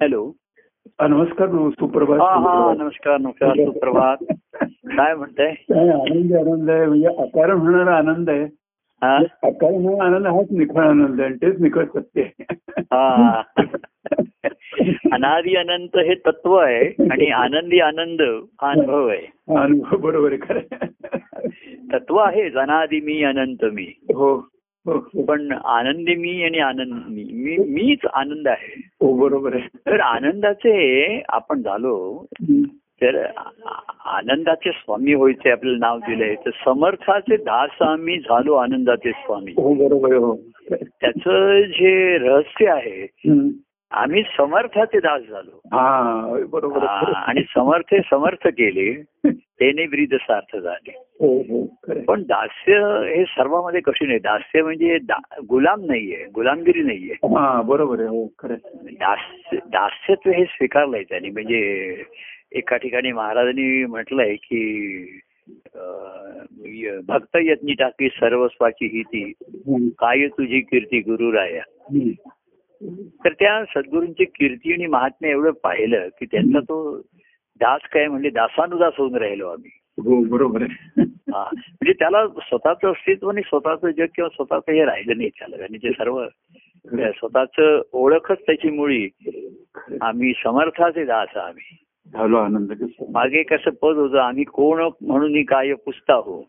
Hello. नमस्कार सुप्रभात. हा नमस्कार नमस्कार सुप्रभात. काय म्हणताय? आनंद आनंद आहे. म्हणजे अकारण होणारा आनंद आहे. हा. अकारण होणारा आनंद हाच निखळ आनंद आहे तेच निखळ सत्य आहे. हा. अनादि अनंत हे तत्व आहे आणि आनंदी आनंद हा अनुभव आहे. अनुभव बरोबर आहे खरं तत्व आहेच अनादि मी अनंत मी. हो हो. पण आनंदी मी आणि आनंद मी- मीच आनंद आहे. हो बरोबर आहे तर आनंदाचे आपण झालो. तर आनंदाचे स्वामी व्हायचे आपल्याला नाव दिलंय तर समर्थाचे दास आम्ही झालो आनंदाचे स्वामी हो बरोबर हो त्याचं जे रहस्य आहे. आम्ही समर्थाचे दास झालो हा बरोबर आणि समर्थे समर्थ केले तेने ब्रीद सार्थ झाले. पण दास्य हे सर्वांमध्ये कठीण आहे दास्य म्हणजे गुलाम नाहीये गुलामगिरी नाहीये हा बरोबर आहे हो. दास्य दास्यत्व हे स्वीकारलंय त्यांनी म्हणजे एका ठिकाणी महाराजांनी म्हटलंय की भक्त यज्ञी टाकी सर्वस्वाची ही ती. काय तुझी कीर्ती गुरुराया हम्म. तर त्या सद्गुरूंची कीर्ती आणि महात्म्य एवढं पाहिलं की त्यांचा तो दास काय म्हणजे दासानुदास होऊन राहिलो आम्ही हो बरोबर आहे हा. म्हणजे त्याला स्वतःच अस्तित्व आणि स्वतःच जग किंवा स्वतःच हे राहिलं नाही त्याला. आणि ते सर्व स्वतःच ओळखच त्याची मुळी आम्ही समर्थाचे दास आम्ही. झालो आनंद मागे कसं पद होतं आम्ही कोण म्हणून काय पुसता हो?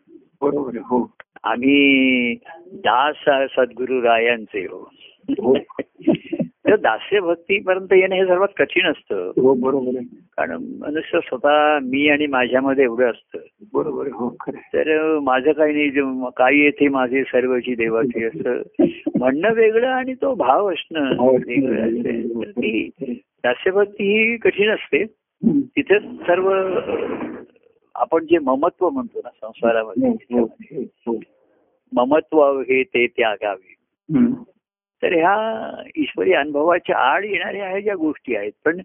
बरोबर हो. आम्ही दास सद्गुरु रायांचे हो. हो. तर दास्य भक्तीपर्यंत येणं हे सर्वात कठीण असतं हो बरोबर कारण मनुष्य स्वतः मी आणि माझ्यामध्ये एवढं असतं बरोबर हो. तर माझं काही नाही जे- काही येथे माझे सर्वची देवाची असं म्हणणं वेगळं आणि तो भाव असणं हो, वेगळं असते तर ती दास्यभक्ती ही कठीण असते. तिथेच सर्व आपण जे ममत्व म्हणतो ना हो, संसारामध्ये हो, हो. ममत्व हे ते त्यागावे. तर ह्या ईश्वरी अनुभवाच्या आड येणाऱ्या ह्या ज्या गोष्टी आहेत पण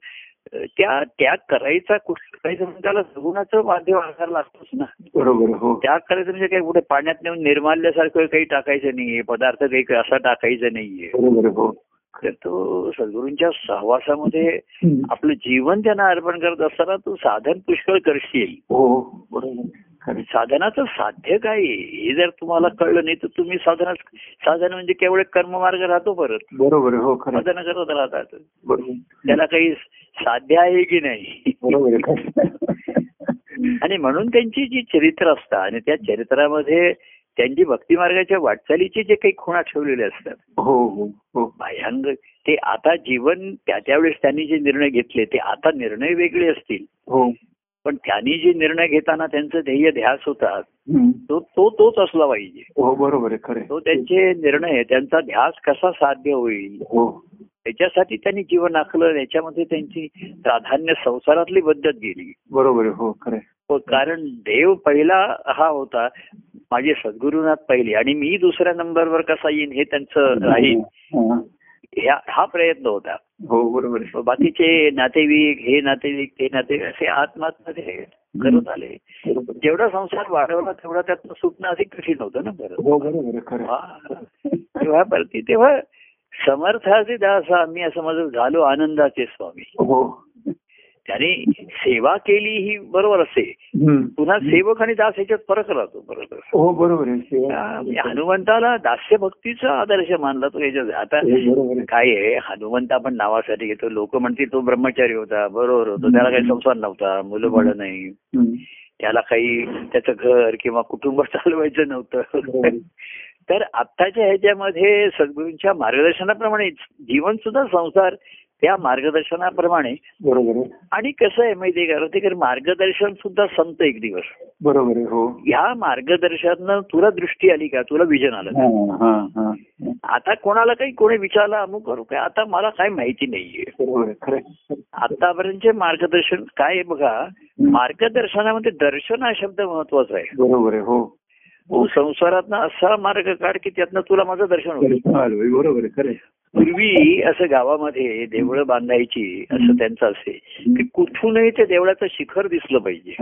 त्या त्याग करायचा कुठं करायचं म्हणजे त्याला सगुणाचं माध्यम आधार लागतोच ना. बरोबर हो. त्याग करायचं म्हणजे काही कुठे पाण्यात नेऊन निर्माल्यासारखं काही टाकायचं नाहीये पदार्थ काही असं टाकायचं नाहीये. हो. तर तो सद्गुरूंच्या सहवासामध्ये. आपलं जीवन त्यांना अर्पण करत असताना तू साधन पुष्कळ करशील. हो. साधनाचं साध्य काय? हे जर तुम्हाला कळलं नाही तर तुम्ही साधना साधन म्हणजे केवळ कर्ममार्ग राहतो परत बरोबर हो. साधना करत राहतात त्याला काही साध्य आहे की नाही. आणि म्हणून त्यांची जी चरित्र असतात आणि त्या चरित्रामध्ये त्यांची भक्ती मार्गाच्या वाटचालीचे जे काही खुणा ठेवलेले असतात हो हो हो भयांग ते आता जीवन त्या त्यावेळेस त्यांनी जे निर्णय घेतले ते आता निर्णय वेगळे असतील हो पण त्यांनी जे निर्णय घेताना त्यांचं ध्येय ध्यास होता. तो तो तोच असला पाहिजे हो बरोबर आहे खरं. तो त्यांचे निर्णय त्यांचा ध्यास कसा साध्य होईल हो त्याच्यासाठी त्यांनी जीवन आखलं याच्यामध्ये त्यांची प्राधान्य संसारातली पद्धत गेली बरोबर हो खरं. प- कारण देव पहिला हा होता माझे सद्गुरुनाथ पहिले आणि मी दुसऱ्या नंबरवर कसा येईन हे त्यांचं राहील हा. हा प्रयत्न होता हो बरोबर. बाकीचे नातेवाईक हे नातेवाईक ते नातेवाईक असे आत्महत्यामध्ये करत आले. जेवढा संसार वाढवला तेवढा त्यातनं सुटणं अधिक कठीण होतं ना बरं हो. हा. तेव्हा परती तेव्हा समर्थाचे दास आम्ही असं माझं झालो आनंदाचे स्वामी हो त्याने सेवा केली ही बरोबर असते. पुन्हा सेवक आणि दास ह्याच्यात फरक राहतो बरोबर. हो बरोबर म्हणजे हनुमंताला दास्य भक्तीचा आदर्श मानला तो याच्यात आता हो, काय आहे हनुमंत आपण नावासाठी घेतो. लोक म्हणतील तो ब्रह्मचारी होता बरोबर होतो. त्याला काही संसार नव्हता मुलं बाळ नाही. त्याला काही त्याचं घर किंवा कुटुंब चालवायचं नव्हतं. तर आत्ताच्या ह्याच्यामध्ये सद्गुरूंच्या मार्गदर्शनाप्रमाणे जीवन सुद्धा संसार त्या मार्गदर्शनाप्रमाणे बरोबर आणि कसं आहे माहितीये का? ते मार्गदर्शन सुद्धा संत एक दिवस. बरोबर हो. ह्या मार्गदर्शनानं तुला दृष्टी आली का? तुला विजन आलं हा? हा हा. आता कोणाला काही कोणी विचारला अमुक करू काय? आता मला काय माहिती नाहीये. आतापर्यंतचे मार्गदर्शन काय बघा? मार्गदर्शनामध्ये दर्शन हा शब्द महत्त्वाचा आहे. बरोबर आहे हो. तू संसारातनं असा मार्ग काढ की त्यातनं तुला माझं दर्शन होईल. बरोबर आहे खरं आहे. पूर्वी असं गावामध्ये देवळं बांधायची असं त्यांचं असे की कुठूनही ते देवळाचं शिखर दिसलं पाहिजे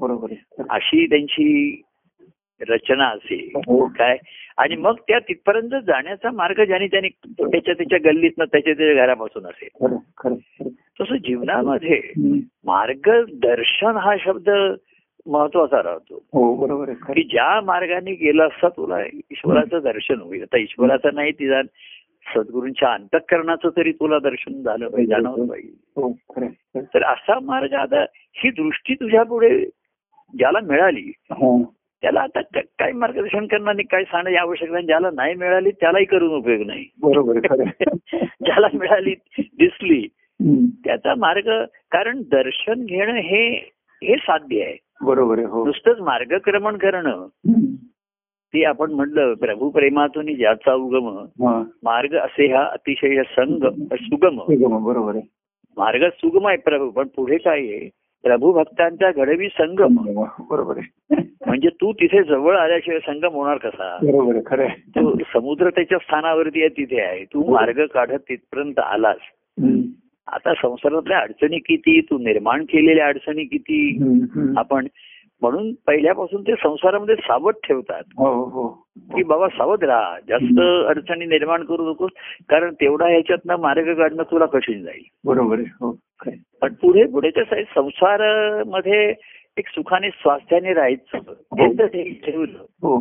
बरोबर अशी त्यांची रचना असे हो. काय आणि मग त्या तिथपर्यंत जाण्याचा मार्ग ज्याने त्यांनी त्याच्या त्याच्या गल्लीतनं त्याच्या त्याच्या घरापासून असेल. तसं जीवनामध्ये. मार्गदर्शन हा शब्द महत्त्वाचा राहतो हो बरोबर की. ज्या मार्गाने गेला असता तुला ईश्वराचं दर्शन होईल आता ईश्वराचं नाही तिला सद्गुरूंच्या अंतःकरणाचं तरी तुला दर्शन झालं पाहिजे जाणवलं पाहिजे हो खरं आहे, खरं आहे. तर असा मार्ग आता ही दृष्टी तुझ्या पुढे ज्याला मिळाली हा. त्याला आता काय मार्गदर्शन करणं आणि काय सांगणं आवश्यक नाही ज्याला नाही मिळाली त्यालाही करून उपयोग नाही बरोबर. ज्याला मिळाली दिसली. त्याचा मार्ग कारण दर्शन घेणं हे हे साध्य आहे बरोबर हो नुसतंच मार्गक्रमण करणं. ते आपण म्हटलं प्रभू प्रेमातून ज्याचा उगम. मार्ग असे हा अतिशय संग सुगम. बरोबर आहे. मार्ग सुगम आहे प्रभू पण पुढे काय आहे? प्रभू भक्तांचा घडवी संगम. बरोबर आहे. म्हणजे तू तिथे जवळ आल्याशिवाय संगम होणार कसा? बरोबर आहे खरं. तो समुद्र त्याच्या स्थानावरती आहे तिथे आहे. तू मार्ग काढत तिथपर्यंत आलास. आता संसारातल्या अडचणी किती तू निर्माण केलेल्या अडचणी किती. आपण म्हणून पहिल्यापासून ते संसारामध्ये सावध ठेवतात. हो हो की बाबा सावध राहा. जास्त अडचणी निर्माण करू नकोस. कारण तेवढा ह्याच्यातनं मार्ग काढणं तुला कठीण जाईल. बरोबर आहे. हो. पण पुढे पुढे कसं आहे संसारमध्ये एक सुखाने स्वास्थ्याने राहायचं. हे. ठेवलं हो.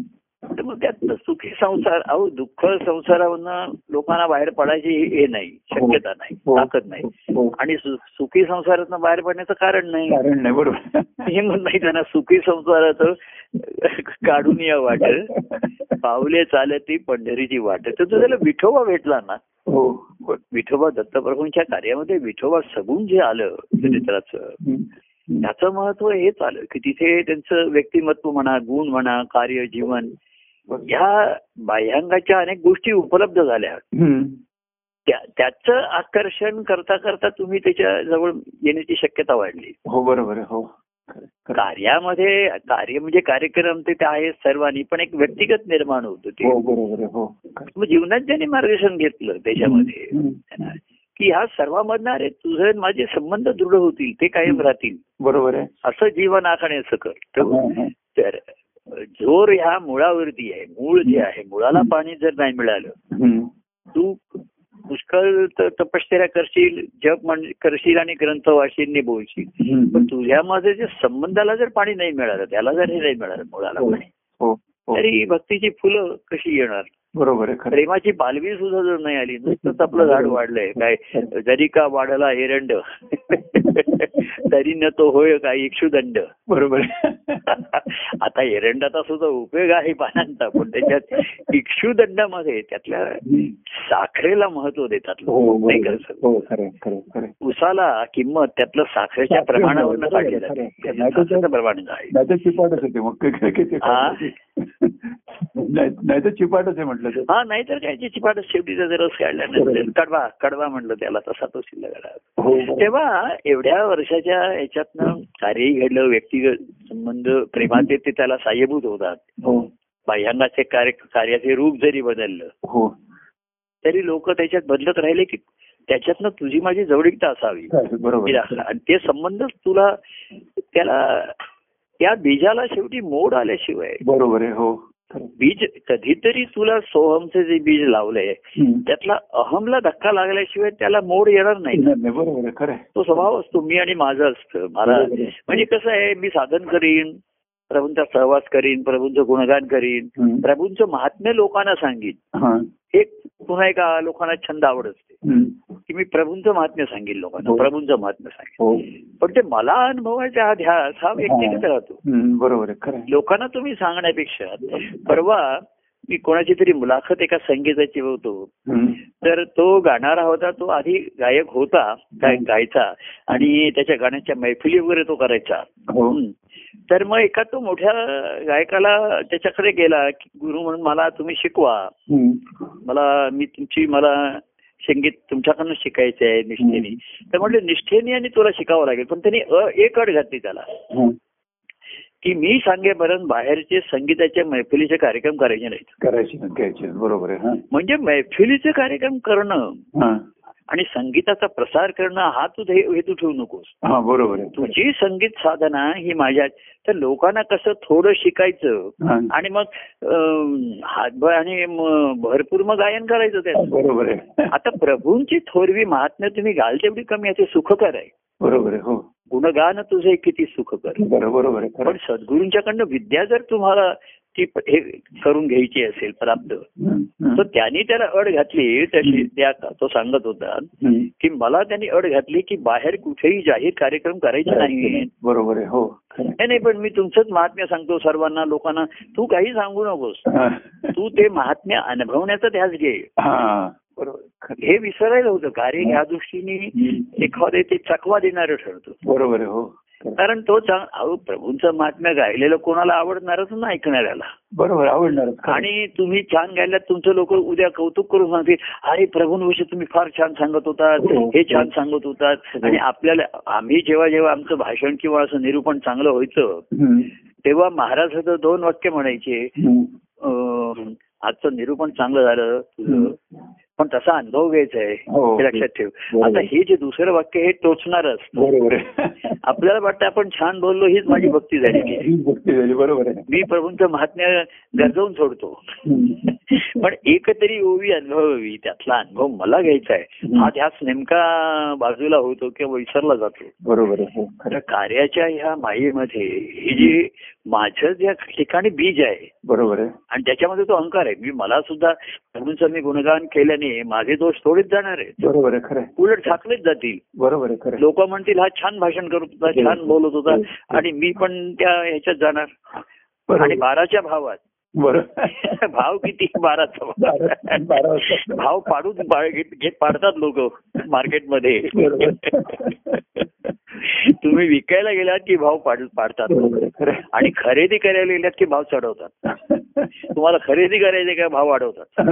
तर मग त्यात सुखी संसार अहो दुःख संसारावरनं लोकांना बाहेर पडायची हे- हे नाही शक्यता नाही हो. ताकद नाही. हो. आणि सुखी संसारातनं बाहेर पडण्याचं कारण नाही. कारण नाही बरोबर. हे म्हणत नाही त्यांना सुखी संसाराचं काढून या वाट पावले चालती पंढरीची वाट. तर तो त्याला विठोबा भेटला ना. हो. विठोबा दत्तप्रभूंच्या कार्यामध्ये विठोबा सगून जे आलं चरित्राचं. त्याचं महत्त्व हेच आलं की तिथे त्यांचं व्यक्तिमत्व म्हणा गुण म्हणा कार्य जीवन ह्या बाह्यांगाच्या अनेक गोष्टी उपलब्ध झाल्या. त्याचं आकर्षण करता करता तुम्ही त्याच्याजवळ येण्याची शक्यता वाढली. हो बरोबर हो. कार्यामध्ये कार्य म्हणजे कार्यक्रम ते आहे सर्वांनी पण एक व्यक्तिगत निर्माण होतं ते. हो हो. मग जीवनात ज्यांनी मार्गदर्शन घेतलं त्याच्यामध्ये. की ह्या सर्वांमधनं अरे तुझे माझे संबंध दृढ होतील ते कायम राहतील. बरोबर आहे. असं जीवन आखण्याचं कर तर- जोर ह्या मुळावरती आहे मूळ जे आहे मुळाला पाणी जर नाही मिळालं. तू पुष्कळ तपश्चर्या करशील जप करशील आणि ग्रंथ वाशील बोलशील. पण तुझ्यामध्ये जे संबंधाला जर पाणी नाही मिळालं त्याला जर हे नाही मिळालं मुळाला हो. पाणी हो. हो. तरी भक्तीची फुलं कशी येणार? बरोबर आहे प्रेमाची पालवी सुद्धा जर नाही आली नुसतंच आपलं झाड वाढलंय. काय जरी का वाढला एरंड तरी न तो होय काय इक्षुदंड बरोबर. आता एरंडाचा सुद्धा उपयोग आहे पानांचा पण त्याच्यात इक्षुदंडामध्ये त्यातल्या. साखरेला महत्त्व देतात हो का? हो खरं उसाला किंमत त्यातलं साखरेच्या साखरे प्रमाणावर काढली जाते साखरेचं प्रमाण आहे. नाही तर चिपाटच हा? चिपाटच आहे म्हटलं तर हा नाहीतर काय त्याची पाठ शेवटी त्याचा रस काढला नाही कडवा कडवा म्हणलं त्याला तसा तो शिल्लक. हो बरोबर. तेव्हा एवढ्या वर्षाच्या याच्यातनं कार्यही घडलं व्यक्तिगत संबंध प्रेमाचे ते त्याला साह्यभूत होतात हो बाह्यांगाचे कार्य कार्याचे रूप जरी बदललं हो तरी लोक त्याच्यात बदलत राहिले की त्याच्यातनं तुझी माझी जवळीकता असावी बरोबर. आणि ते संबंध तुला त्याला त्या बीजाला शेवटी मोड आल्याशिवाय बरोबर आहे हो. बीज कधीतरी तुला सोहमचे जे बीज लावलंय हम्म. त्यातला अहमला धक्का लागल्याशिवाय त्याला मोड येणार नाही बरोबर खरं. तो स्वभाव असतो मी आणि माझं असतं मला. म्हणजे कसं आहे मी साधन करीन प्रभूंचा सहवास करीन प्रभूंचं गुणगान करीन. प्रभूंचं महात्म्य लोकांना सांगीन हा. पुन्हा एका लोकांना छंद आवड असते. की मी प्रभूंचं महात्म्य सांगेन लोकांना हो. प्रभूंचं महात्म्य सांगेन हो पण ते मला अनुभवायचा हा ध्यास हा व्यक्तिगत. राहतो बरोबर. लोकांना तुम्ही सांगण्यापेक्षा परवा मी कोणाची तरी मुलाखत एका संगीताची होतो. तर तो गाणारा होता तो आधी गायक होता गाय गायचा आणि त्याच्या गाण्याच्या मैफिली वगैरे तो करायचा हो. तर मग एका तो मोठ्या गायकाला त्याच्याकडे गेला की गुरु म्हणून मला तुम्ही शिकवा. मला मी तुमची मला संगीत तुमच्याकडनं शिकायचं आहे निष्ठेने. तर म्हटलं निष्ठेने आणि तुला शिकावं लागेल. पण त्यांनी अ एक अट घातली त्याला. की मी सांगेपर्यंत बाहेरचे संगीताच्या मैफिलीचे कार्यक्रम करायचे नाहीत. करायची बरोबर आहे म्हणजे मैफिलीचे कार्यक्रम करणं. आणि संगीताचा प्रसार करणं हा तू हेतू ठेवू नकोस. हा बरोबर आहे. तुझी संगीत साधना ही माझ्या तर लोकांना कसं थोडं शिकायचं. आणि मग हातभर आणि भरपूर मग गायन करायचं त्याचं बरोबर आहे. आता प्रभूंची थोरवी महात्म्य तुम्ही घाल तेवढी कमी आहे ते सुखकर आहे. बरोबर आहे हो. गुणगान तुझे किती सुखकर. बरं बरोबर पण सद्गुरूंच्याकडनं विद्या जर तुम्हाला ती हे करून घ्यायची असेल प्राप्त. तर त्यांनी त्याला अड घातली तशी त्या तो सांगत होता. की मला त्यांनी अड घातली की बाहेर कुठेही जाहीर कार्यक्रम करायचे नाही बरोबर आहे हो. नाही पण मी तुमचंच महात्म्य सांगतो सर्वांना लोकांना. तू काही सांगू नकोस. तू ते महात्म्य अनुभवण्याचा ध्यास घे. हा. बरोबर. हे विसरायला होतं कार्य ह्या दृष्टीने. एखादे ते चकवा देणारं ठरतो बरोबर हो. कारण तो चांग- प्रभूंचं महात्म्य गायलेलं कोणाला आवडणारच ना ऐकणाऱ्याला बरोबर आहे. आणि तुम्ही छान गायल्यात तुमचं लोक उद्या कौतुक करून सांगतील अरे प्रभूंविषयी तुम्ही फार छान सांगत होतात हो. हे छान सांगत होतात आणि आपल्याला आम्ही जेव्हा जेव्हा आमचं भाषण किंवा असं निरूपण चांगलं व्हायचं. तेव्हा महाराज होतं दोन वाक्य म्हणायचे आजचं निरूपण चांगलं झालं तुझं पण तसा अनुभव घ्यायचा आहे. हो. हे. लक्षात ठेव. आता हे जे दुसरं वाक्य हे टोचणारच आपल्याला वाटतं आपण छान बोललो हीच माझी भक्ती झाली बरोबर आहे. मी प्रभूंचं महात्म्य गरजवून सोडतो. पण एक तरी ओवी अनुभवावी त्यातला अनुभव मला घ्यायचा आहे. हा ध्यास नेमका बाजूला होतो किंवा विसरला जातो. बरोबर आहे हो. कार्याच्या ह्या मायेमध्ये हे जे माझं ज्या ठिकाणी बीज आहे बरोबर आहे. आणि त्याच्यामध्ये तो अहंकार आहे. मी मला सुद्धा प्रभूंचं मी गुणगान केल्याने माझे दोष थोडेच जाणार आहेत. बरोबर आहे खरं. उलट झाकलेच जातील. बरोबर आहे खरं. लोक म्हणतील हा छान भाषण करत होता छान बोलत होता. आणि मी पण त्या ह्याच्यात जाणार. आणि बाराच्या भावात. बरं भाव किती? बाराचा. भाव. पाडून पाडतात लोक मार्केटमध्ये. तुम्ही विकायला गेलात की भाव पाड- पाडतात. आणि खरेदी करायला गेलात की भाव चढवतात. तुम्हाला खरेदी करायचे का? भाव वाढवतात.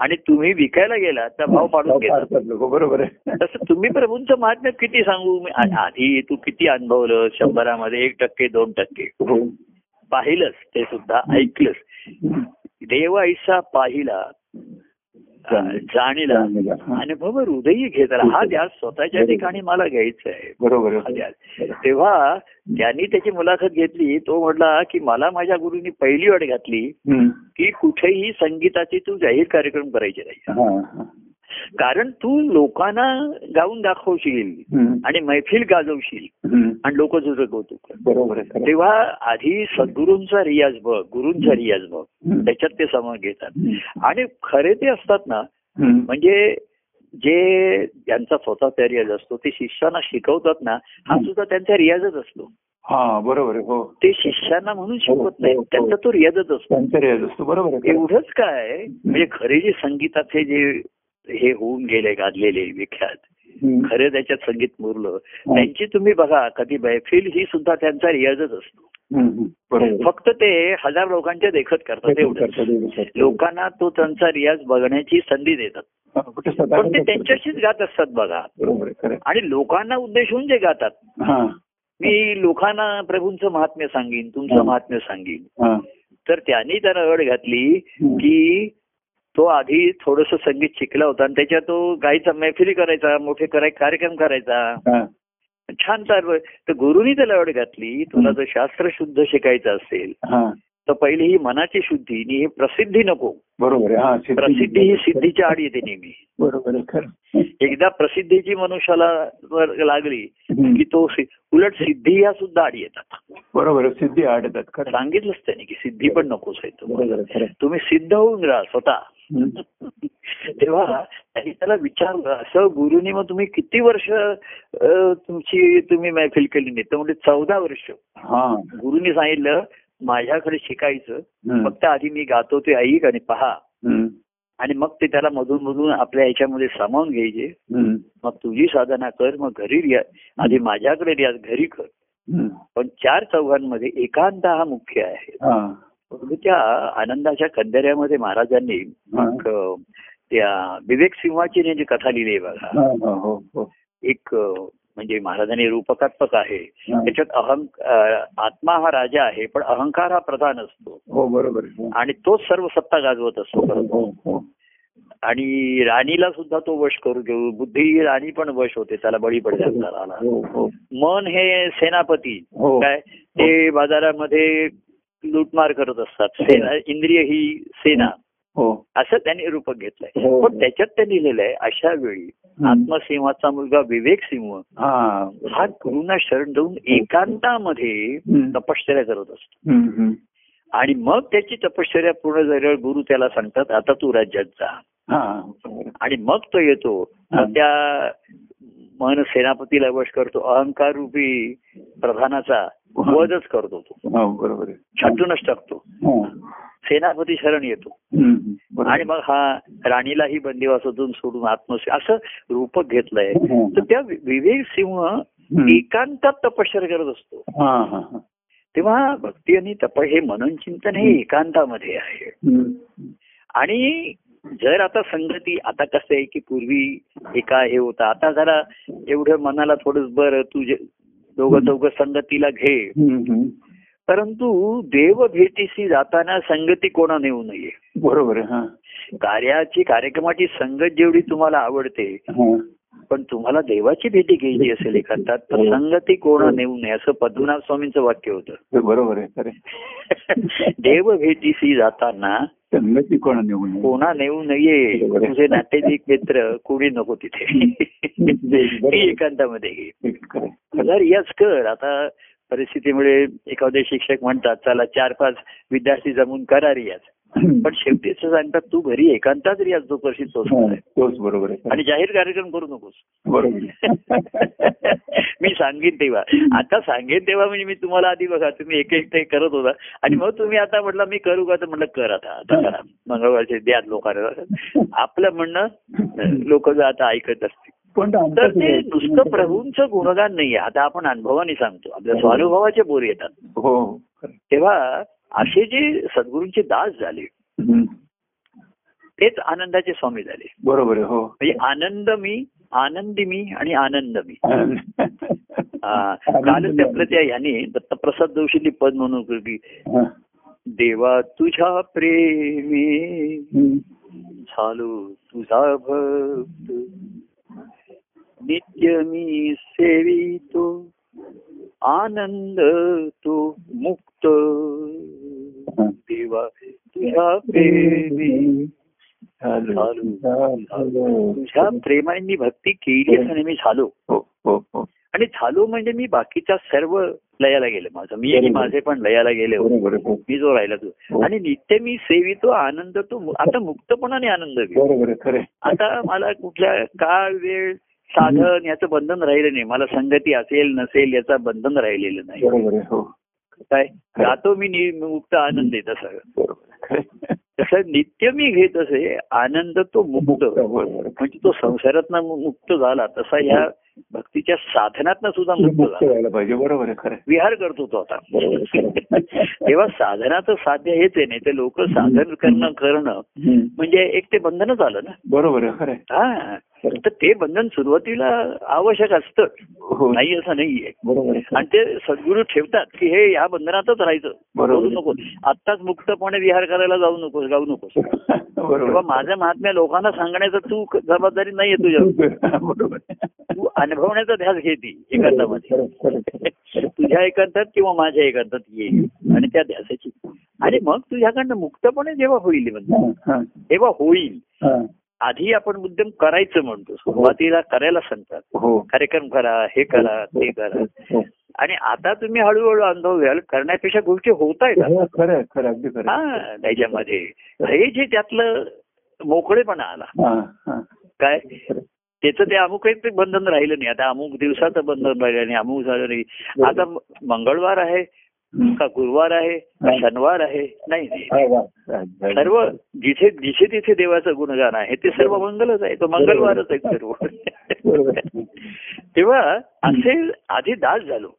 आणि तुम्ही विकायला गेलात तर भाव पाडून बरोबर आहे. तसं तुम्ही प्रभूंचं महात्म्य किती सांगू? आधी तू किती अनुभवलं? शंभरामध्ये एक टक्के दोन टक्के. हो. पाहिलंच ते सुद्धा ऐकलंच देव ऐसा पाहिला जाणीला. हा. अनुभव हृदयी घेतला हा ध्यास स्वतःच्या ठिकाणी मला घ्यायचा आहे बरोबर हा. तेव्हा त्यांनी त्याची मुलाखत घेतली तो म्हटला की मला माझ्या गुरुनी पहिली अट घातली. की कुठेही संगीताचे तू जाहीर कार्यक्रम करायचे नाही. कारण तू लोकांना गाऊन दाखवशील. आणि मैफिल गाजवशील. आणि लोक तुझं कौतुक. बरोबर. तेव्हा आधी सद्गुरूंचा रियाज बघ गुरूंचा रियाज बघ. त्याच्यात ते समोर घेतात. आणि खरे ते असतात ना. म्हणजे जे ज्यांचा स्वतःचा रियाज असतो ते शिष्याना शिकवतात ना हा सुद्धा त्यांचा रियाजच असतो हा बरोबर हो ते शिष्यांना म्हणून शिकवत नाही हो, हो. त्यांचा तो रियाजच असतो त्यांचा रियाज असतो बरोबर. एवढंच काय म्हणजे खरे जे संगीताचे जे हे होऊन गेले गाजलेले विख्यात. खरे त्याच्यात संगीत मुरलं. त्यांची तुम्ही बघा कधी मैफिल ही सुद्धा त्यांचा रियाजच असतो. फक्त ते हजार लोकांच्या देखत करतात एवढं. लोकांना तो त्यांचा रियाज बघण्याची संधी देतात. हा, पण ते त्यांच्याशीच गात असतात बघा. आणि लोकांना उद्देशून जे गातात. हा. मी लोकांना प्रभूंचं महात्म्य सांगीन तुमचं हा. महात्म्य सांगीन. हा. तर त्यांनी त्याला अड घातली. की तो आधी थोडस संगीत शिकला होता आणि त्याच्यात तो गायचा मैफिली करायचा मोठे कराय कार्यक्रम करायचा. छान चालू तर गुरुनी त्याला अड घातली. तुला जर शास्त्र शुद्ध शिकायचं असेल तर पहिली ही मनाची शुद्धी आणि हे प्रसिद्धी नको. बरोबर हा प्रसिद्धी ही सिद्धीच्या आड येते नेहमी. बरोबर एकदा प्रसिद्धीची मनुष्याला लागली. की तो उलट सिद्धी या सुद्धा आड येतात. बरोबर सिद्धी आड येतात सांगितलंच त्याने की सिद्धी पण नकोच आहे तुम्ही सिद्ध होऊन राहा स्वतः. तेव्हा त्यांनी त्याला विचारलं असं गुरुनी मग तुम्ही किती वर्ष तुमची तुम्ही मैफिल केली नाही? तर म्हणजे चौदा वर्ष. हा. गुरुनी सांगितलं माझ्याकडे शिकायचं. फक्त आधी मी गातो ते ऐक आणि पहा. आणि मग ते त्याला मधून मधून आपल्या ह्याच्यामध्ये सामावून घ्यायचे. मग तुझी साधना कर मग घरी रिया आधी माझ्याकडे रियाज घरी कर. पण चार चौघांमध्ये एकांत हा मुख्य आहे. त्या आनंदाच्या कंदऱ्यामध्ये महाराजांनी त्या विवेक सिंहाची जी कथा लिहिली आहे बघा. हा, हा, हो हो. एक म्हणजे महाराजांनी रूपकात्मक आहे. हा. त्याच्यात अहं आत्मा हा राजा आहे पण अहंकार हा प्रधान असतो. हो बरोबर आहे. आणि तोच सर्व सत्ता गाजवत असतो हो. हो, हो. आणि राणीला सुद्धा तो वश करू घेऊ. बुद्धी राणी पण वश होते त्याला बळी पडल्या आला हो. हो मन हे सेनापती. हो. काय? ते बाजारामध्ये लुटमार करत असतात. सेना इंद्रिय ही सेना. हो. असं त्यांनी रूपक घेतलंय. हो. पण त्याच्यात त्यांनी लिहिलंय आहे अशा वेळी आत्मसिंहाचा मुलगा विवेक सिंह हा. हा गुरुना शरण जाऊन एकांतामध्ये. तपश्चर्या करत असतो. आणि मग त्याची तपश्चर्या पूर्ण झाल्यावर गुरु त्याला सांगतात आता तू राज्यात जा. हा. आणि मग तो येतो. हा. त्या मन सेनापतीला वश करतो. अहंकार रूपी प्रधानाचा वधच करतो तो. हो बरोबर छाटूनच टाकतो हो. सेनापती शरण येतो. आणि मग हा राणीलाही बंदिवासातून सोडून आत्मसे असं रूपक घेतलंय हो. तर त्या विवेक सिंह. एकांतात तपश्चर्या करत असतो हा हा हा तेव्हा भक्ती आणि तप हे मननचिंतन हे एकांतामध्ये आहे. आणि जर आता संगती आता कसं आहे की पूर्वी एका हे होता आता जरा एवढं मनाला थोडं बरं तुझे दोघं चौघं संगतीला घे. परंतु देव भेटीशी जाताना संगती कोणा नेऊ नये? बरोबर हा. कार्याची कार्यक्रमाची संगत जेवढी तुम्हाला आवडते हा. पण तुम्हाला देवाची भेटी घ्यायची असेल एखादा तर संगती कोणा नेऊ नये? असं पद्मनाभ स्वामींचं वाक्य होतं. बरोबर आहे देव भेटीशी जाताना संगती कोणा नेऊ नये? कोणा नेऊ नये. तुझे नातेवाईक मित्र कोणी नको तिथे? एकांतामध्ये घे. जर कर आता परिस्थितीमुळे एखादे शिक्षक म्हणतात चला चार पाच विद्यार्थी जमून करा रियाज पण शेवटी असं सांगतात तू घरी एकांतात रियाज जो करशील तोच बरोबर आहे. आणि जाहीर कार्यक्रम करू नकोस. बरोबर. मी सांगेन तेव्हा. आता सांगेन तेव्हा म्हणजे मी तुम्हाला आधी बघा तुम्ही एक एक ते करत होता. आणि मग तुम्ही आता म्हटलं मी करू का? तर म्हटलं कर आता आता करा. मंगळवारचे द्या लोकांना. आपलं म्हणणं लोक जर आता ऐकत असतील. पण तर ते नुसतं प्रभूंचं गुणगान नाहीये आता आपण अनुभवाने सांगतो. आपल्या स्वानुभवाचे बोर येतात. हो. तेव्हा असे जे सद्गुरूंचे दास झाले. तेच आनंदाचे स्वामी झाले. बरोबर हो. म्हणजे आनंद मी आनंदी मी आणि आनंद मी. हा, कालच आनंद आपलं त्या ह्याने दत्तप्रसाद जोशींनी पद म्हणून की हा. देवा तुझ्या प्रेमी. झालो तुझा भक्त. नित्य मी सेवितो आनंद तो मुक्त देवा तुझ्या प्रेमी. तुझ्या प्रेमाने मी भक्ती केली असं मी झालो. हो हो हो. आणि झालो म्हणजे मी बाकीच्या सर्व लयाला गेले. माझं मी आणि माझे पण लयाला गेले. मी जो राहिला तो. आणि नित्य मी सेवितो आनंद तो आता मुक्तपणाने आनंद आता मला कुठल्या काळ वेळ साधन याचं बंधन राहिलं नाही. मला संगती असेल नसेल याचं बंधन राहिलेलं नाही. हो. काय? जातो मी मुक्त आनंद आहे खरे तसं नित्य मी घेत असे आनंद तो मुक्त. म्हणजे तो संसारातनं मुक्त झाला तसा ह्या भक्तीच्या साधनातनं सुद्धा मुक्त झाला. पाहिजे. बरोबर विहार करतो तो आता. तेव्हा साधनाचं साध्य हेच आहे नाही ते लोक साधन करणं करणं. म्हणजे एक ते बंधनच आलं ना. बरोबर. हा. तर ते बंधन सुरुवातीला आवश्यक असतं. हो. नाही असं नाहीये. आणि ते सद्गुरू ठेवतात की हे या बंधनातच राहायचं. बरोबर. नको आत्ताच मुक्तपणे विहार करायला जाऊ नकोस जाऊ नकोस. बरोबर. तेव्हा माझं महात्म्या लोकांना सांगण्याचं तू जबाबदारी नाहीये तुझ्या. तू अनुभवण्याचा ध्यास घेती एकांतामध्ये. तुझ्या एकांतात किंवा माझ्या एकांतात ये. आणि त्या ध्यासाची. आणि मग तुझ्याकडनं मुक्तपणे जेव्हा होईल म्हणजे तेव्हा होईल. आधी आपण मुद्दम करायचं म्हणतो. सुरुवातीला करायला सांगतात. हो. कार्यक्रम करा हे करा ते करा. हो. आणि आता तुम्ही हळूहळू अनुभव घ्याल करण्यापेक्षा गोष्टी होत आहेत. हो. हा त्याच्यामध्ये. हे जे त्यातलं मोकळेपणा आला. हा, हा. काय. त्याचं ते अमुक ते बंधन राहिलं नाही. आता अमुक दिवसाचं बंधन राहिलं नाही अमुक झालं नाही. आता मंगळवार आहे. का गुरुवार आहे का शनिवार आहे नाही. हा. हा, हा. सर्व जिथे जिथे तिथे देवाचं गुणगान आहे ते सर्व मंगलच आहे तो मंगळवारच आहे सर्व. तेव्हा असे आधी दास झालो.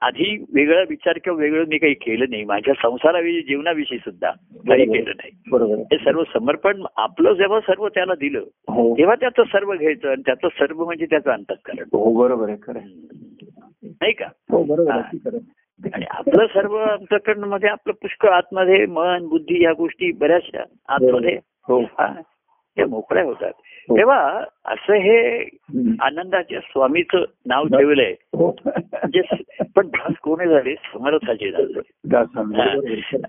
आधी वेगळा विचार किंवा वेगळं मी काही केलं नाही माझ्या संसाराविषयी जीवनाविषयी सुद्धा काही केलं नाही. बरोबर. हे सर्व समर्पण आपलं जेव्हा सर्व त्याला दिलं हो. तेव्हा त्याचं सर्व घ्यायचं आणि त्याचं सर्व म्हणजे त्याचं अंतःकरण. हो बरोबर आहे खरं आहे. नाही का? आणि आपलं सर्व अंतःकरणमध्ये आपलं पुष्कळ आतमध्ये मन बुद्धी या गोष्टी बऱ्याचशा आतमध्ये हो हा. त्या मोकळ्या होतात हो. तेव्हा असं हे. आनंदाच्या स्वामीचं नाव ठेवलंय हो. म्हणजे पण दास कोणी झाले समर्थाचे झाले.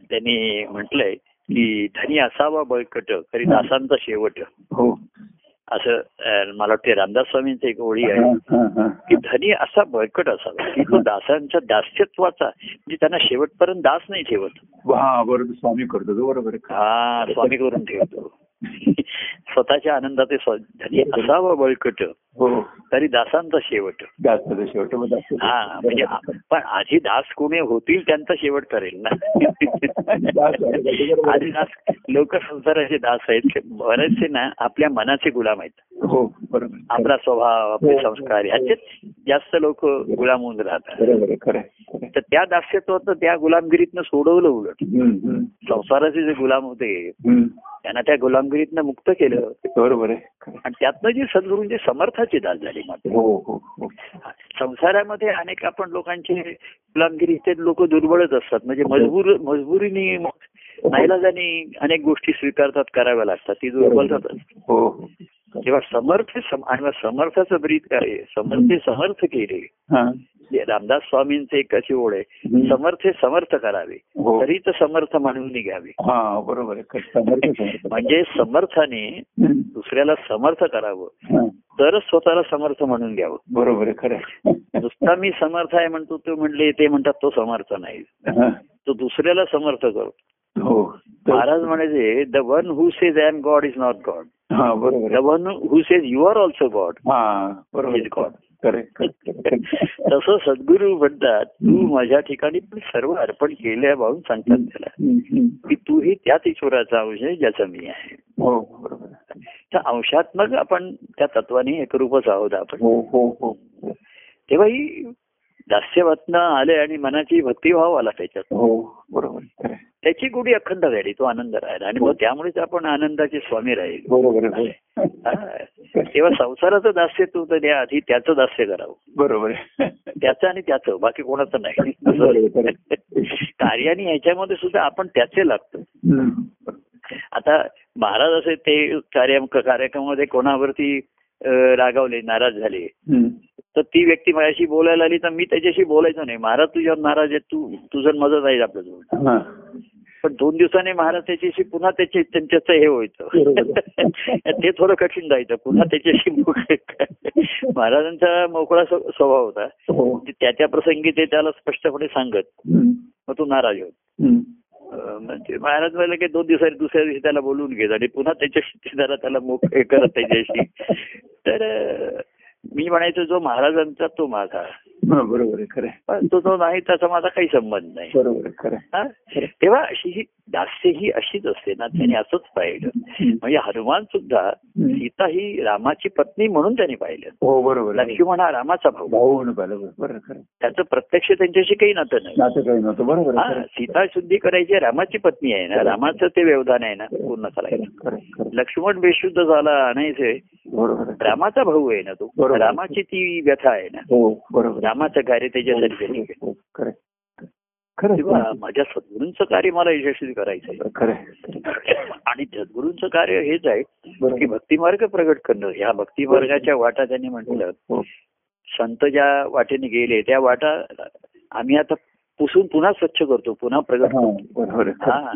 त्यांनी म्हटलंय की धनी असावा बळकट तरी दासांचा शेवट हो असं मला वाटते रामदास स्वामींची एक ओळी आहे. की धनी असा बळकट असावा की तो दासांच्या दास्यत्वाचा म्हणजे त्यांना शेवटपर्यंत दास नाही ठेवत हा बरोबर स्वामी करतो बरोबर. हा स्वामी करून ठेवतो स्वतःच्या आनंदाचे धनी असावा बळकट हो तरी दासांचा शेवट शेवट हा म्हणजे पण आधी दास कोणी होतील त्यांचा शेवट करेल ना आधी. दास लोक संसाराचे दास आहेत बरेचसे ना आपल्या मनाचे गुलाम आहेत हो बरोबर. आपला स्वभाव आपले हो. संस्कार ह्याचेच जास्त लोक गुलाम होऊन राहतात. तर त्या दास्यत्वाचं त्या गुलामगिरीतनं सोडवलं उलट संसाराचे जे गुलाम होते. त्यांना त्या गुलामगिरीतनं मुक्त केलं. बरोबर आहे. आणि त्यातनं जे सद्गुरूंचे समर्थाची दास झाली मात्र. हो हो हो. संसारामध्ये अनेक आपण लोकांचे गुलामगिरीचे लोक दुर्बळच असतात. म्हणजे मजबूर मजबुरीने नाईलाजाने अनेक गोष्टी स्वीकारतात कराव्या लागतात. ती दुर्बलतात तेव्हा समर्थ सम- आणि समर्थाचं ब्रीत काय? समर्थ समर्थ केले हा. रामदास स्वामींचे एक अशी ओढ आहे. समर्थ समर्थ करावे हो तरीच समर्थ म्हणून निघावे हा बरोबर. म्हणजे समर्थाने. दुसऱ्याला समर्थ करावं. तरच स्वतःला समर्थ म्हणून घ्यावं बरोबर आहे खरं. नुसता मी समर्थ आहे म्हणतो तो म्हणले ते म्हणतात तो समर्थ नाही. तो दुसऱ्याला समर्थ करतो हो तर- महाराज म्हणायचे the one who says I am God is not God बरोबर the. One who says you are also God बरोबर Is तसं सद्गुरू म्हणतात तू माझ्या ठिकाणी पण सर्व अर्पण केल्या भाऊन सांगतात त्याला. की तू ही त्याच ईश्वराचा अंश आहे ज्याचा मी आहे. हो. त्या अंशात्मक आपण त्या तत्वाने एकरूपच आहोत आपण. हो हो हो हो. तेव्हा ही दास्यवत्न आले आणि मनाची भक्तिभाव आला त्याच्यात हो बरोबर. त्याची गुढी अखंड राहिली तो आनंद राहिला आणि मग त्यामुळेच आपण आनंदाचे स्वामी राहील बरोबर हो. हा. तेव्हा संसाराचं दास्य तू तर द्या आधी त्याचं दास्य करावं बरोबर त्याचं आणि त्याचं बाकी कोणाचं नाही. कार्याने ह्याच्यामध्ये सुद्धा आपण त्याचे लागतो. आता महाराज असे ते कार्य कार्यक्रमामध्ये कोणावरती रागावले नाराज झाले. तर ती व्यक्ती माझ्याशी बोलायला आली तर मी त्याच्याशी बोलायचो नाही. महाराज तुझ्यावर नाराज आहे तू तुझं मदत आहे आपल्याजवळ. पण दोन दिवसांनी महाराज त्याच्याशी पुन्हा त्याचे त्यांच्याच हे व्हायचं. ते थोडं कठीण जायचं. पुन्हा त्याच्याशी महाराजांचा मोकळा स्व- स्वभाव होता. हो. की त्या त्या प्रसंगी ते त्याला स्पष्टपणे सांगत. मग तो नाराज होत. म्हणजे महाराज म्हणले की दोन दिवसांनी दुसऱ्या दिवशी त्याला बोलवून घेत आणि पुन्हा त्याच्याशी जरा त्याला मोक हे करत त्याच्याशी. तर मी म्हणायचो जो महाराजांचा तो माझा हा, बरोबर आहे खरं. पण तो जो नाही त्याचा माझा काही संबंध नाही बरोबर खरं. हा? तेव्हा अशी ही दास्य ही अशीच असते ना त्याने असंच पाहिलं. म्हणजे हनुमान सुद्धा. सीता ही रामाची पत्नी म्हणून त्याने पाहिलं हो बरोबर. लक्ष्मण हा रामाचा भाऊ भाऊ बरोबर. त्याचं प्रत्यक्ष त्यांच्याशी काही नातं नाही नातं काही नव्हतं बरोबर. सीता शुद्धी करायची रामाची पत्नी आहे ना रामाचं ते व्यवधान आहे ना पूर्ण आहे. लक्ष्मण बेशुद्ध झाला आणायचे बरोबर. रामाचा भाऊ आहे ना तो. रामाची ती व्यथा आहे ना हो बरोबर. रामाचं कार्य त्याच्यासाठी हो. हो, खरं माझ्या सद्गुरूंचं कार्य मला यशस्वी करायचं आहे. आणि सद्गुरूंचं कार्य हेच आहे की भक्तिमार्ग प्रगट करणं ह्या भक्तिमार्गाच्या वाटा त्यांनी म्हटलं संत ज्या वाटेने गेले त्या वाटा आम्ही आता पुसून पुन्हा स्वच्छ करतो पुन्हा प्रगट हा, करतो. हा.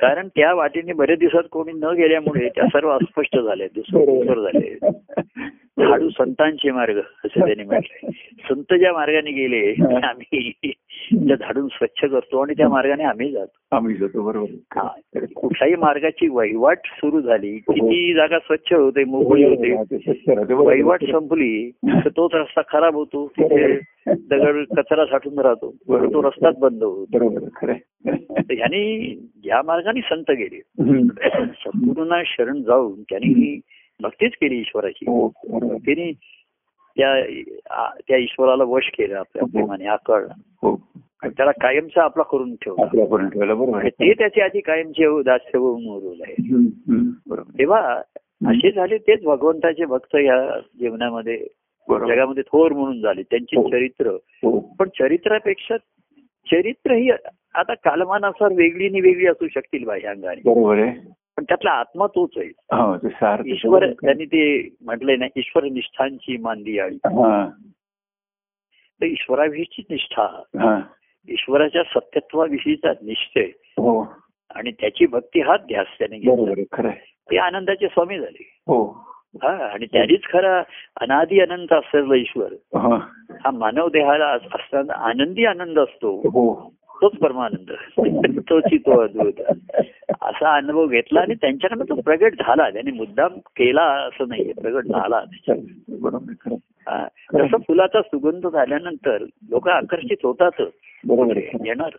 कारण त्या वाटेने बरेच दिवसात कोणी न गेल्यामुळे त्या सर्व अस्पष्ट झाले दुसरं झाले. झाडू संतांचे मार्ग असं त्यांनी म्हटलंय. संत ज्या मार्गाने गेले. आम्ही झाडून स्वच्छ करतो आणि त्या मार्गाने आम्ही जातो आम्ही जातो बरोबर. हा. कुठल्याही मार्गाची वहिवाट सुरू झाली किती जागा स्वच्छ होते मोकळी होते हा, ते स्वच्छ राहते, बरोबर आहे. वहिवाट संपली तर तोच रस्ता खराब होतो तिथे दगड कचरा साठून राहतो. तो रस्ताच बंद होतो ह्यांनी ज्या मार्गाने संत गेले. सद्गुरूंना शरण जाऊन त्यांनी भक्तीच केली ईश्वराची हो. त्यांनी त्या ईश्वराला वश केलं आपल्या प्रेमाने आकळ हो त्याला कायमचा आपला करून ठेवला. बरोबर. ते त्याचे आधी कायमचे दास्य उरवलं आहे. तेव्हा असे झाले तेच भगवंताचे भक्त या जीवनामध्ये. जगामध्ये थोर म्हणून झाले. त्यांची हो. चरित्र. हो. पण चरित्रापेक्षा चरित्र ही आता कालमानानुसार वेगळी नि वेगळी असू शकतील बाह्यांगाने पण त्यातला आत्मा तोच आहे. हो ईश्वर त्यांनी ते म्हटलंय ना ईश्वर निष्ठांची मांदी आळी हा. तर ईश्वराविषयीची निष्ठा. ईश्वराच्या सत्यत्वाविषयीचा निश्चय. हो. आणि त्याची भक्ती हा ध्यास त्याने घेतला. ते आनंदाचे स्वामी झाले. हो. हा आणि त्यांनीच खरा अनादी अनंत असलेला ईश्वर. हा. मानव देहाला अस- असताना आनंदी आनंद असतो. हो. तोच परमानंद. तोची तो अद्भुत. असा अनुभव घेतला आणि त्यांच्याकडनं तो प्रगट झाला. त्याने मुद्दाम केला असं नाही प्रगट झाला. हा. जसं फुलाचा सुगंध झाल्यानंतर लोक आकर्षित होतात. येणार.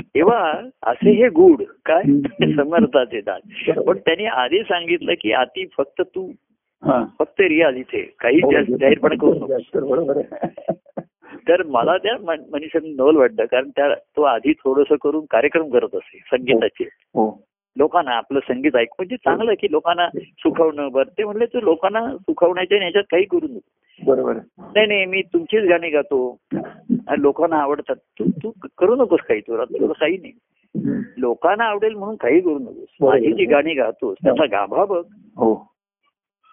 तेव्हा असे हे गुढ काय. समर्थाचे दात पण त्यांनी आधी सांगितलं की आधी फक्त तू हा. फक्त रियाज इथे काही हो, जाहीरपणे करू नको बरोबर आहे तर मला त्या मन- मनीषाने नवल वाटतं कारण त्या तो आधी थोडस करून कार्यक्रम करत असे संगीताचे हो लोकांना आपलं संगीत ऐक म्हणजे चांगलं की लोकांना सुखवणं. बरं ते म्हणले तू लोकांना सुखवण्याच्या आणि ह्याच्यात काही करू नको बरोबर. नाही नाही मी तुमचीच गाणी गातो. आणि लोकांना आवडतात. तू तू करू नकोस काही तुला तुला काही नाही. लोकांना आवडेल म्हणून काही करू नकोस. माझी जी गाणी गातोस त्याचा गाभा बघ. हो.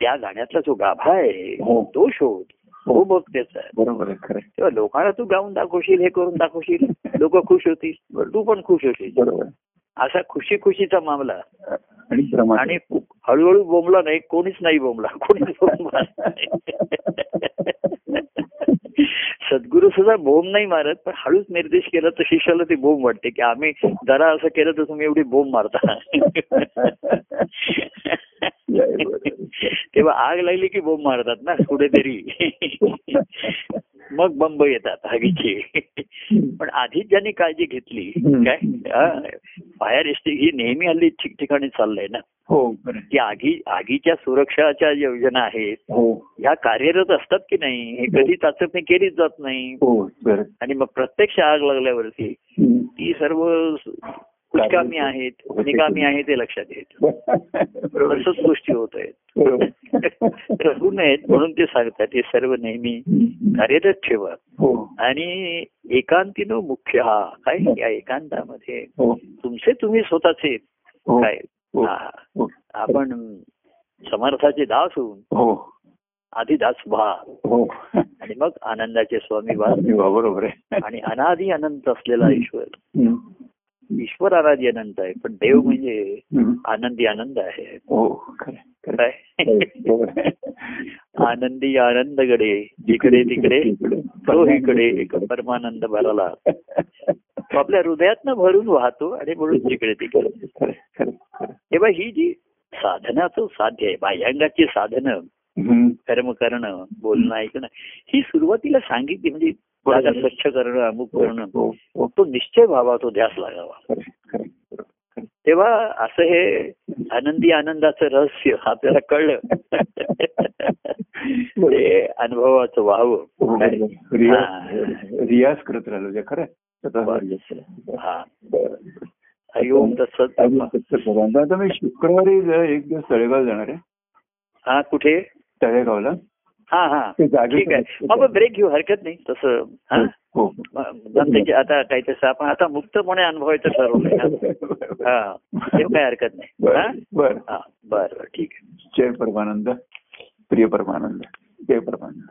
त्या गाण्यातला जो गाभा आहे हो. तो शोध. तो बघ त्याचा. बरोबर. तेव्हा लोकांना तू गाऊन दाखवशील हे करून दाखवशील लोक खुश होतील. तू पण खुश होशील. बरोबर. असा खुशी खुशीचा मामला. आणि हळूहळू बोंबला नाही कोणीच नाही बोंबला. कोणीच बोंबला. सद्गुरू सुद्धा बोंब नाही मारत पण हळूच निर्देश केला तर शिष्याला ते बोंब वाटते की आम्ही जरा असं केलं तर तुम्ही एवढी बोंब मारता. तेव्हा आग लागली की बोंब मारतात ना कुठेतरी. मग बंब येतात आगीची. पण आधीच ज्यांनी काळजी घेतली काय? फायर एसटी ही नेहमी हल्ली ठिकठिकाणी चाललंय ना? हो. की आगी आगीच्या सुरक्षाच्या योजना आहेत. हो. ह्या कार्यरत असतात की नाही? हे कधी चाचपणी केलीच जात नाही. हो आणि मग प्रत्यक्ष आग लागल्यावरती. ती सर्व कुचकामी आहेत निकामी आहे ते लक्षात येत. तसंच गोष्टी होत आहेत. रडू नयेत म्हणून ते सांगतात हे सर्व नेहमी. कार्यरत ठेवा. हो. आणि एकांतीनो मुख्य हा काय या एकांतामध्ये? हो. तुमचे तुम्ही स्वतःचे हो. काय? हो. हा. हो. आपण समर्थाचे दास होऊन हो. आधी दास व्हा. हो. आणि मग आनंदाचे स्वामी बरोबर आहे. आणि अनादी अनंत असलेला ईश्वर. ईश्वर अनादी अनंत आहे पण देव म्हणजे. आनंदी आनंद आहे हो. काय बरोबर आहे. आनंदी आनंदगडे जिकडे तिकडे तो इकडे परमानंद भराला तो आपल्या हृदयातनं भरून वाहतो आणि म्हणून जिकडे तिकडे. तेव्हा ही जी साधनाचं साध्य आहे बाह्यांगाची साधनं. कर्म करणं बोलणं ऐकणं ही सुरुवातीला सांगितली म्हणजे जागा स्वच्छ करणं अमुक करणं हो, हो. तो निश्चय व्हावा तो ध्यास लागावा. तेव्हा असं हे आनंदी आनंदाचं रहस्य आपल्याला कळलं. ते अनुभवाचं व्हावं. हो. रियाज करत राहिलो खरं. हा. आता मी शुक्रवारी एक दिवस तळेगाव जाणार आहे. हा कुठे? तळेगावला? हा हा. ठीक आहे. मग ब्रेक घेऊ हरकत नाही. तसं हा? हो आता काही तसं आपण आता मुक्तपणे अनुभवायचं ठरवलंय. ना हा काही हरकत नाही. हा? हा बरं बरं. ठीक आहे. जय परमानंद. प्रिय परमानंद. जय परमानंद.